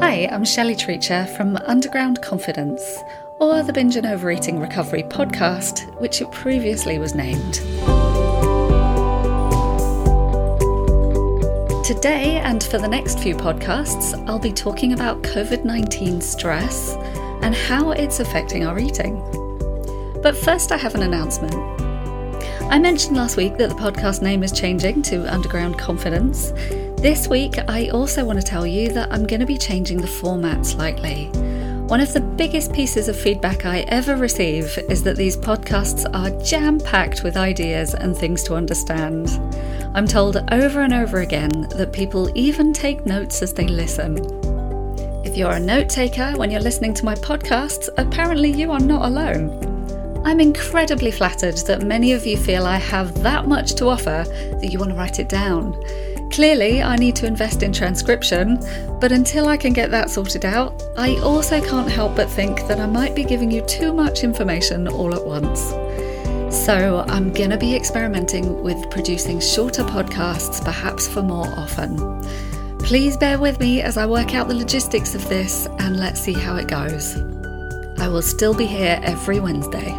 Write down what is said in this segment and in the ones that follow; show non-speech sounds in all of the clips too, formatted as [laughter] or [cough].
Hi, I'm Shelley Treacher from Underground Confidence, or the Binge and Overeating Recovery podcast, which it previously was named. Today, and for the next few podcasts, I'll be talking about COVID 19 stress and how it's affecting our eating. But first, I have an announcement. I mentioned last week that the podcast name is changing to Underground Confidence. This week, I also want to tell you that I'm going to be changing the format slightly. One of the biggest pieces of feedback I ever receive is that these podcasts are jam packed with ideas and things to understand. I'm told over and over again that people even take notes as they listen. If you're a note taker when you're listening to my podcasts, apparently you are not alone. I'm incredibly flattered that many of you feel I have that much to offer that you want to write it down. Clearly, I need to invest in transcription, but until I can get that sorted out, I also can't help but think that I might be giving you too much information all at once. So, I'm going to be experimenting with producing shorter podcasts, perhaps for more often. Please bear with me as I work out the logistics of this and let's see how it goes. I will still be here every Wednesday.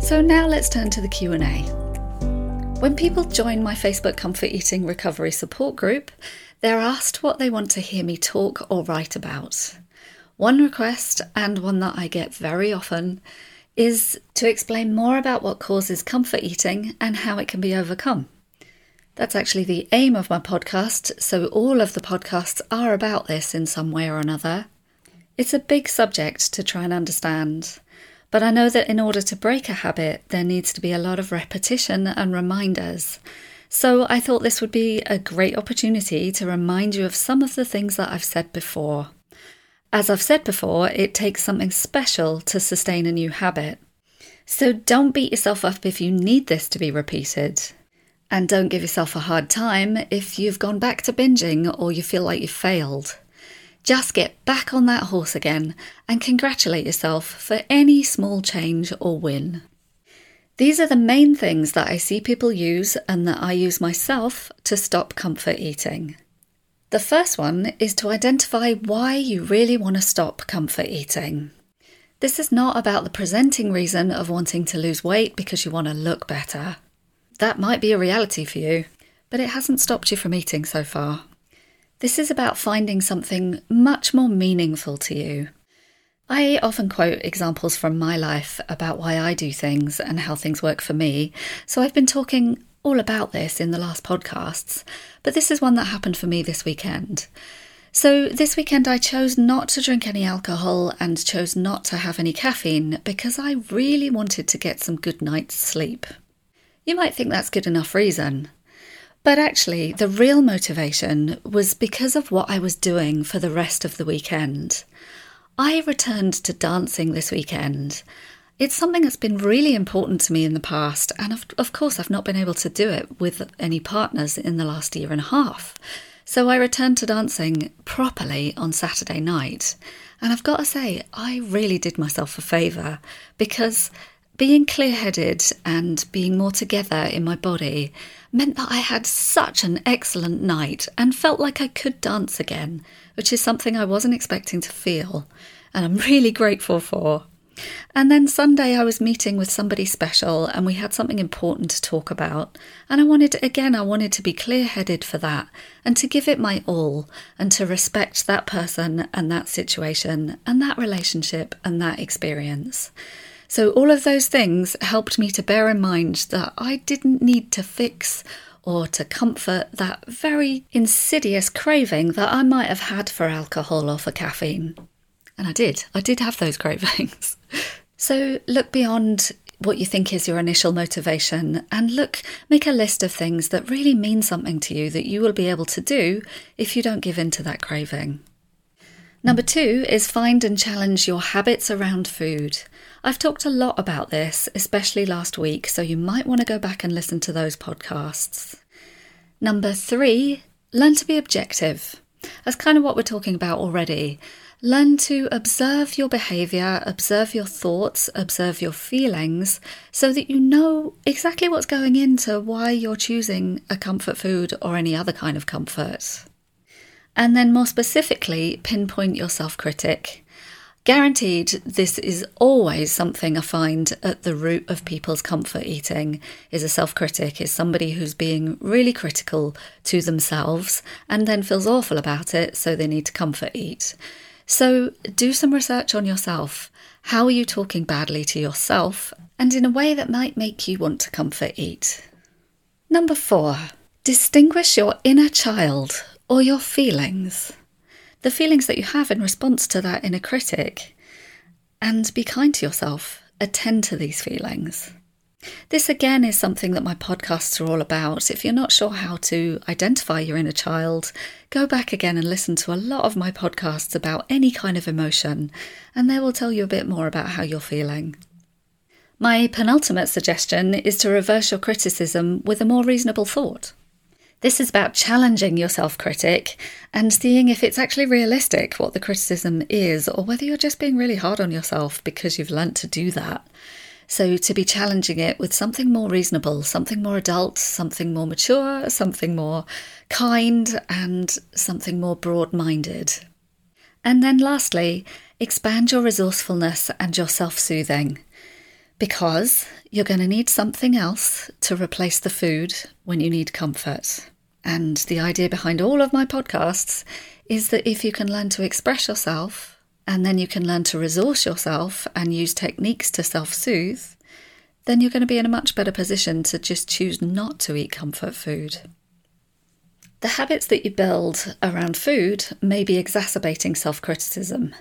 So now let's turn to the Q&A. When people join my Facebook Comfort Eating Recovery Support Group, they're asked what they want to hear me talk or write about. One request, and one that I get very often, is to explain more about what causes comfort eating and how it can be overcome. That's actually the aim of my podcast, so all of the podcasts are about this in some way or another. It's a big subject to try and understand. But I know that in order to break a habit, there needs to be a lot of repetition and reminders. So I thought this would be a great opportunity to remind you of some of the things that I've said before. As I've said before, it takes something special to sustain a new habit. So don't beat yourself up if you need this to be repeated. And don't give yourself a hard time if you've gone back to binging or you feel like you've failed. Just get back on that horse again and congratulate yourself for any small change or win. These are the main things that I see people use and that I use myself to stop comfort eating. The first one is to identify why you really want to stop comfort eating. This is not about the presenting reason of wanting to lose weight because you want to look better. That might be a reality for you, but it hasn't stopped you from eating so far. This is about finding something much more meaningful to you. I often quote examples from my life about why I do things and how things work for me, so I've been talking all about this in the last podcasts, but this is one that happened for me this weekend. So, this weekend I chose not to drink any alcohol and chose not to have any caffeine because I really wanted to get some good night's sleep. You might think that's good enough reason, but actually, the real motivation was because of what I was doing for the rest of the weekend. I returned to dancing this weekend. It's something that's been really important to me in the past, and of, of, course, I've not been able to do it with any partners in the last year and a half. So I returned to dancing properly on Saturday night. And I've got to say, I really did myself a favour because being clear headed and being more together in my body meant that I had such an excellent night and felt like I could dance again, which is something I wasn't expecting to feel, and I'm really grateful for. And then Sunday, I was meeting with somebody special, and we had something important to talk about. And I wanted, again, I wanted to be clear headed for that and to give it my all and to respect that person and that situation and that relationship and that experience. So, all of those things helped me to bear in mind that I didn't need to fix or to comfort that very insidious craving that I might have had for alcohol or for caffeine. And I did, I did have those [laughs] cravings. so, look beyond what you think is your initial motivation and look, make a list of things that really mean something to you that you will be able to do if you don't give in to that craving. Number two is find and challenge your habits around food. I've talked a lot about this, especially last week, so you might want to go back and listen to those podcasts. Number three, learn to be objective. That's kind of what we're talking about already. Learn to observe your behavior, observe your thoughts, observe your feelings, so that you know exactly what's going into why you're choosing a comfort food or any other kind of comfort. And then, more specifically, pinpoint your self critic. Guaranteed, this is always something I find at the root of people's comfort eating is a self-critic, is somebody who's being really critical to themselves and then feels awful about it, so they need to comfort eat. So do some research on yourself. How are you talking badly to yourself and in a way that might make you want to comfort eat? Number four, distinguish your inner child or your feelings. The feelings that you have in response to that inner critic. And be kind to yourself. Attend to these feelings. This again is something that my podcasts are all about. If you're not sure how to identify your inner child, go back again and listen to a lot of my podcasts about any kind of emotion, and they will tell you a bit more about how you're feeling. My penultimate suggestion is to reverse your criticism with a more reasonable thought. This is about challenging your self critic and seeing if it's actually realistic what the criticism is, or whether you're just being really hard on yourself because you've learnt to do that. So to be challenging it with something more reasonable, something more adult, something more mature, something more kind, and something more broad minded. And then lastly, expand your resourcefulness and your self soothing. Because you're going to need something else to replace the food when you need comfort. And the idea behind all of my podcasts is that if you can learn to express yourself and then you can learn to resource yourself and use techniques to self soothe, then you're going to be in a much better position to just choose not to eat comfort food. The habits that you build around food may be exacerbating self criticism.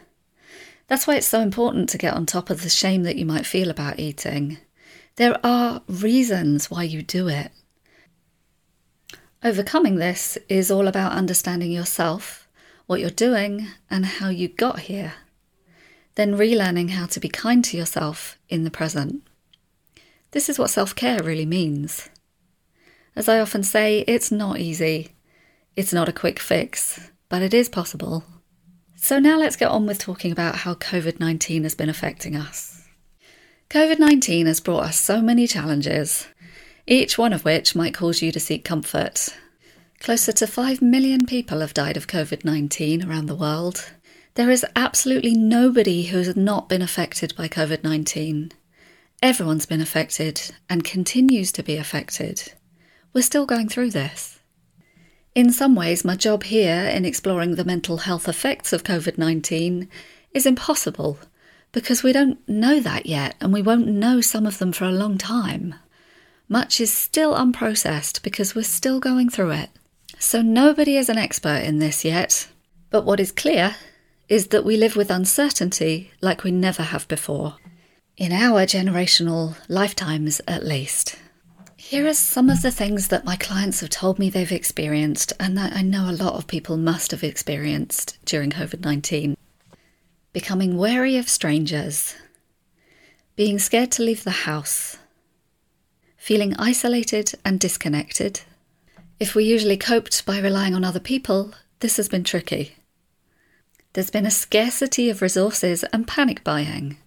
That's why it's so important to get on top of the shame that you might feel about eating. There are reasons why you do it. Overcoming this is all about understanding yourself what you're doing, and how you got here. Then relearning how to be kind to yourself in the present. This is what self care really means. As I often say, it's not easy. It's not a quick fix, but it is possible. So now let's get on with talking about how COVID 19 has been affecting us. COVID 19 has brought us so many challenges, each one of which might cause you to seek comfort Closer to 5 million people have died of COVID 19 around the world. There is absolutely nobody who has not been affected by COVID 19. Everyone's been affected and continues to be affected. We're still going through this. In some ways, my job here in exploring the mental health effects of COVID 19 is impossible because we don't know that yet and we won't know some of them for a long time. Much is still unprocessed because we're still going through it. So nobody is an expert in this yet. But what is clear is that we live with uncertainty like we never have before. In our generational lifetimes, at least. Here are some of the things that my clients have told me they've experienced, and that I know a lot of people must have experienced during COVID 19. Becoming wary of strangers, being scared to leave the house, feeling isolated and disconnected, if we usually coped by relying on other people, this has been tricky. There's been a scarcity of resources and panic buying.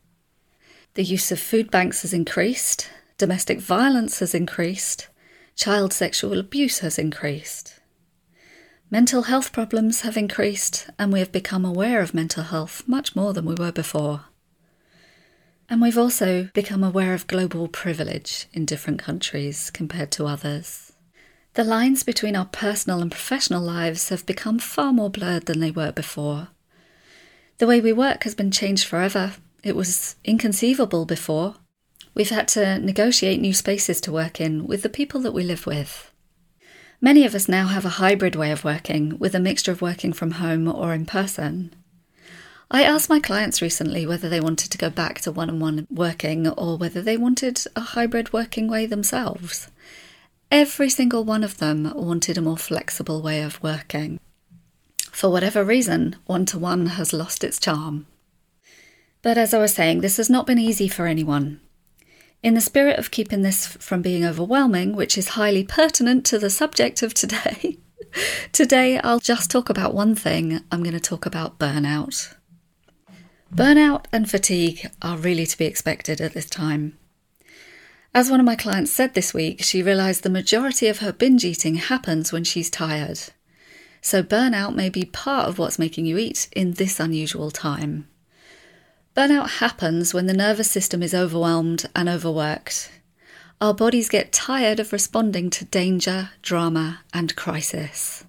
The use of food banks has increased, domestic violence has increased, child sexual abuse has increased. Mental health problems have increased, and we have become aware of mental health much more than we were before. And we've also become aware of global privilege in different countries compared to others. The lines between our personal and professional lives have become far more blurred than they were before. The way we work has been changed forever. It was inconceivable before. We've had to negotiate new spaces to work in with the people that we live with. Many of us now have a hybrid way of working, with a mixture of working from home or in person. I asked my clients recently whether they wanted to go back to one on one working or whether they wanted a hybrid working way themselves. Every single one of them wanted a more flexible way of working. For whatever reason, one to one has lost its charm. But as I was saying, this has not been easy for anyone. In the spirit of keeping this from being overwhelming, which is highly pertinent to the subject of today, [laughs] Today, I'll just talk about one thing. I'm going to talk about burnout. Burnout and fatigue are really to be expected at this time. As one of my clients said this week, she realised the majority of her binge eating happens when she's tired. So, burnout may be part of what's making you eat in this unusual time. Burnout happens when the nervous system is overwhelmed and overworked. Our bodies get tired of responding to danger, drama, and crisis.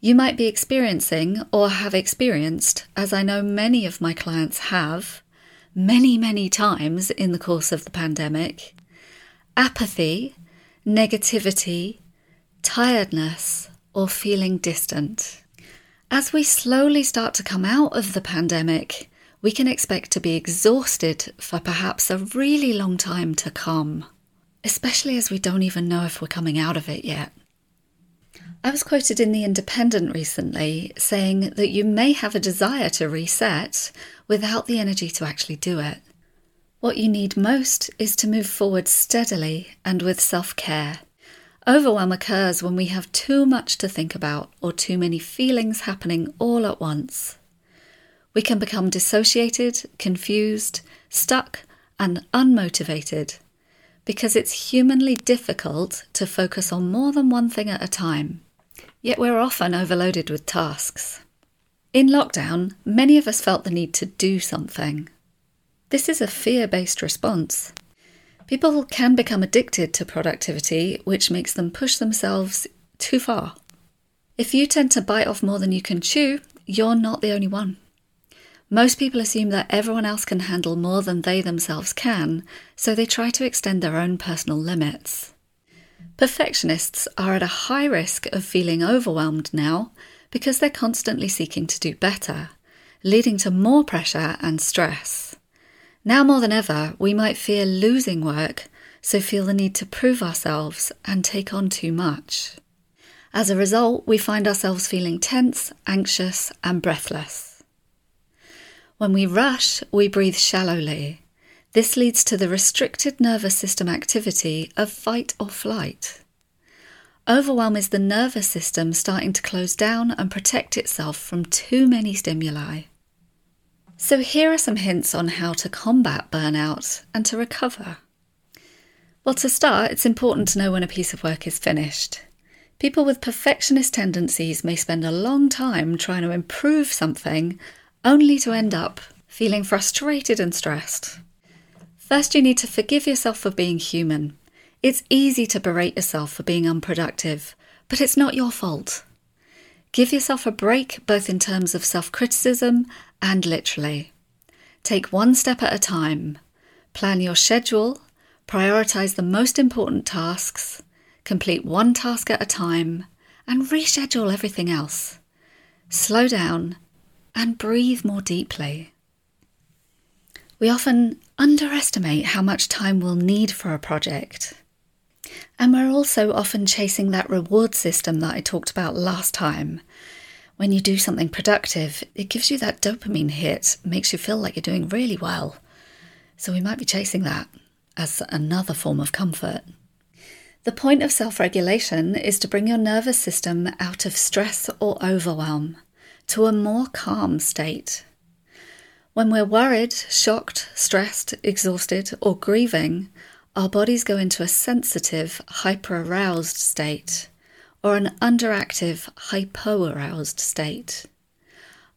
You might be experiencing or have experienced, as I know many of my clients have, many, many times in the course of the pandemic, apathy, negativity, tiredness, or feeling distant. As we slowly start to come out of the pandemic, we can expect to be exhausted for perhaps a really long time to come, especially as we don't even know if we're coming out of it yet. I was quoted in The Independent recently saying that you may have a desire to reset without the energy to actually do it. What you need most is to move forward steadily and with self care. Overwhelm occurs when we have too much to think about or too many feelings happening all at once. We can become dissociated, confused, stuck, and unmotivated because it's humanly difficult to focus on more than one thing at a time. Yet we're often overloaded with tasks. In lockdown, many of us felt the need to do something. This is a fear based response. People can become addicted to productivity, which makes them push themselves too far. If you tend to bite off more than you can chew, you're not the only one. Most people assume that everyone else can handle more than they themselves can, so they try to extend their own personal limits. Perfectionists are at a high risk of feeling overwhelmed now because they're constantly seeking to do better, leading to more pressure and stress. Now more than ever, we might fear losing work, so feel the need to prove ourselves and take on too much. As a result, we find ourselves feeling tense, anxious, and breathless. When we rush, we breathe shallowly, this leads to the restricted nervous system activity of fight or flight. Overwhelm is the nervous system starting to close down and protect itself from too many stimuli. So, here are some hints on how to combat burnout and to recover. Well, to start, it's important to know when a piece of work is finished. People with perfectionist tendencies may spend a long time trying to improve something only to end up feeling frustrated and stressed. First, you need to forgive yourself for being human. It's easy to berate yourself for being unproductive, but it's not your fault. Give yourself a break both in terms of self criticism and literally. Take one step at a time. Plan your schedule, prioritize the most important tasks, complete one task at a time, and reschedule everything else. Slow down and breathe more deeply. We often underestimate how much time we'll need for a project. And we're also often chasing that reward system that I talked about last time. When you do something productive, it gives you that dopamine hit, makes you feel like you're doing really well. So we might be chasing that as another form of comfort. The point of self regulation is to bring your nervous system out of stress or overwhelm to a more calm state. When we're worried, shocked, stressed, exhausted, or grieving, our bodies go into a sensitive, hyper aroused state or an underactive, hypo aroused state.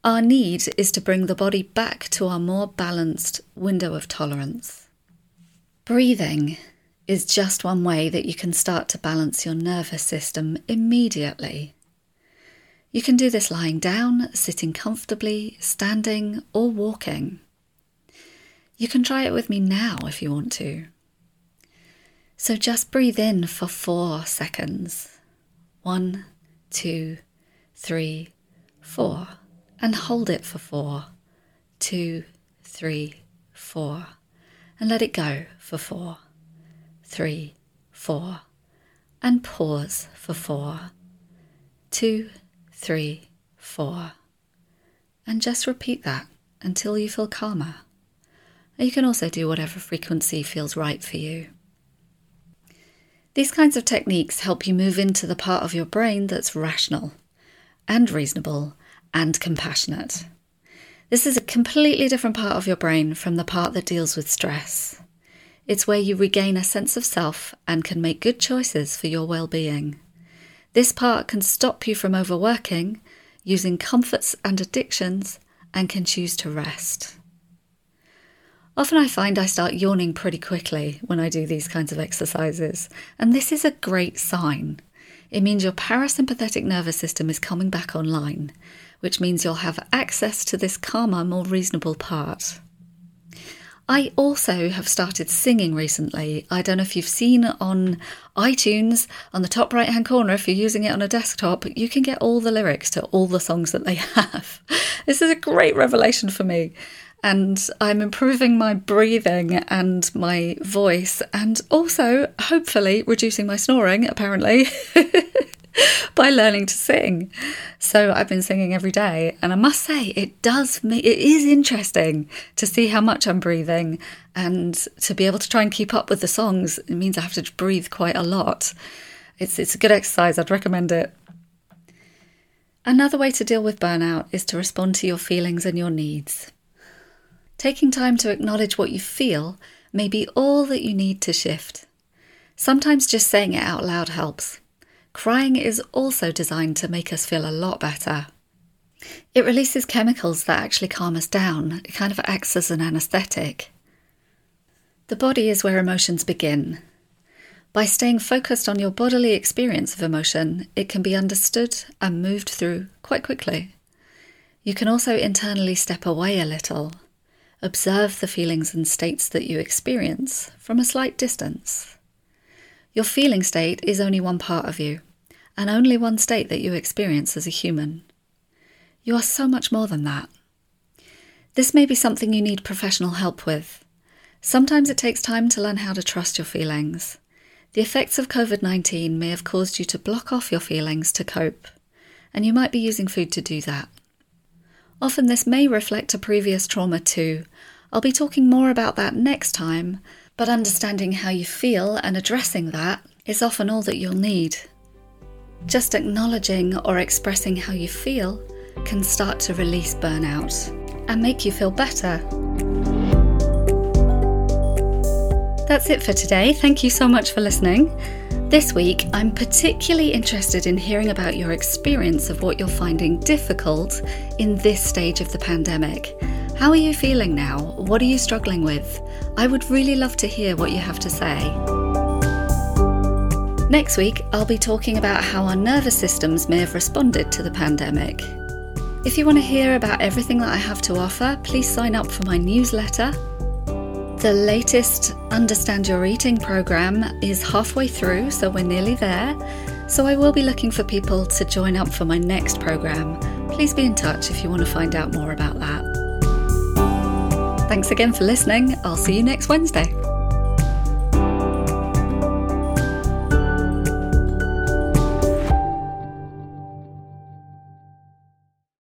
Our need is to bring the body back to our more balanced window of tolerance. Breathing is just one way that you can start to balance your nervous system immediately. You can do this lying down, sitting comfortably, standing, or walking. You can try it with me now if you want to. So just breathe in for four seconds. One, two, three, four. And hold it for four. Two, three, four. And let it go for four, three, four. And pause for four, two, three, four. And just repeat that until you feel calmer. You can also do whatever frequency feels right for you. These kinds of techniques help you move into the part of your brain that's rational, and reasonable and compassionate. This is a completely different part of your brain from the part that deals with stress. It's where you regain a sense of self and can make good choices for your well being. This part can stop you from overworking, using comforts and addictions, and can choose to rest. Often I find I start yawning pretty quickly when I do these kinds of exercises, and this is a great sign. It means your parasympathetic nervous system is coming back online, which means you'll have access to this calmer, more reasonable part. I also have started singing recently. I don't know if you've seen on iTunes on the top right hand corner, if you're using it on a desktop, you can get all the lyrics to all the songs that they [laughs] have. This is a great revelation for me and I'm improving my breathing and my voice, and also hopefully reducing my snoring, apparently, [laughs] [laughs] by learning to sing. So I've been singing every day, and I must say, it does me, it is interesting to see how much I'm breathing and to be able to try and keep up with the songs. It means I have to breathe quite a lot. It's, it's a good exercise, I'd recommend it. Another way to deal with burnout is to respond to your feelings and your needs. Taking time to acknowledge what you feel may be all that you need to shift. Sometimes just saying it out loud helps. Crying is also designed to make us feel a lot better. It releases chemicals that actually calm us down. It kind of acts as an anaesthetic. The body is where emotions begin. By staying focused on your bodily experience of emotion, it can be understood and moved through quite quickly. You can also internally step away a little Observe the feelings and states that you experience from a slight distance. Your feeling state is only one part of you, and only one state that you experience as a human. You are so much more than that. This may be something you need professional help with. Sometimes it takes time to learn how to trust your feelings. The effects of COVID 19 may have caused you to block off your feelings to cope, and you might be using food to do that. Often this may reflect a previous trauma too. I'll be talking more about that next time, but understanding how you feel and addressing that is often all that you'll need. Just acknowledging or expressing how you feel can start to release burnout and make you feel better. That's it for today. Thank you so much for listening. This week, I'm particularly interested in hearing about your experience of what you're finding difficult in this stage of the pandemic. How are you feeling now? What are you struggling with? I would really love to hear what you have to say. Next week, I'll be talking about how our nervous systems may have responded to the pandemic. If you want to hear about everything that I have to offer, please sign up for my newsletter the latest Understand Your Eating program is halfway through, so we're nearly there. So I will be looking for people to join up for my next program. Please be in touch if you want to find out more about that. Thanks again for listening. I'll see you next Wednesday.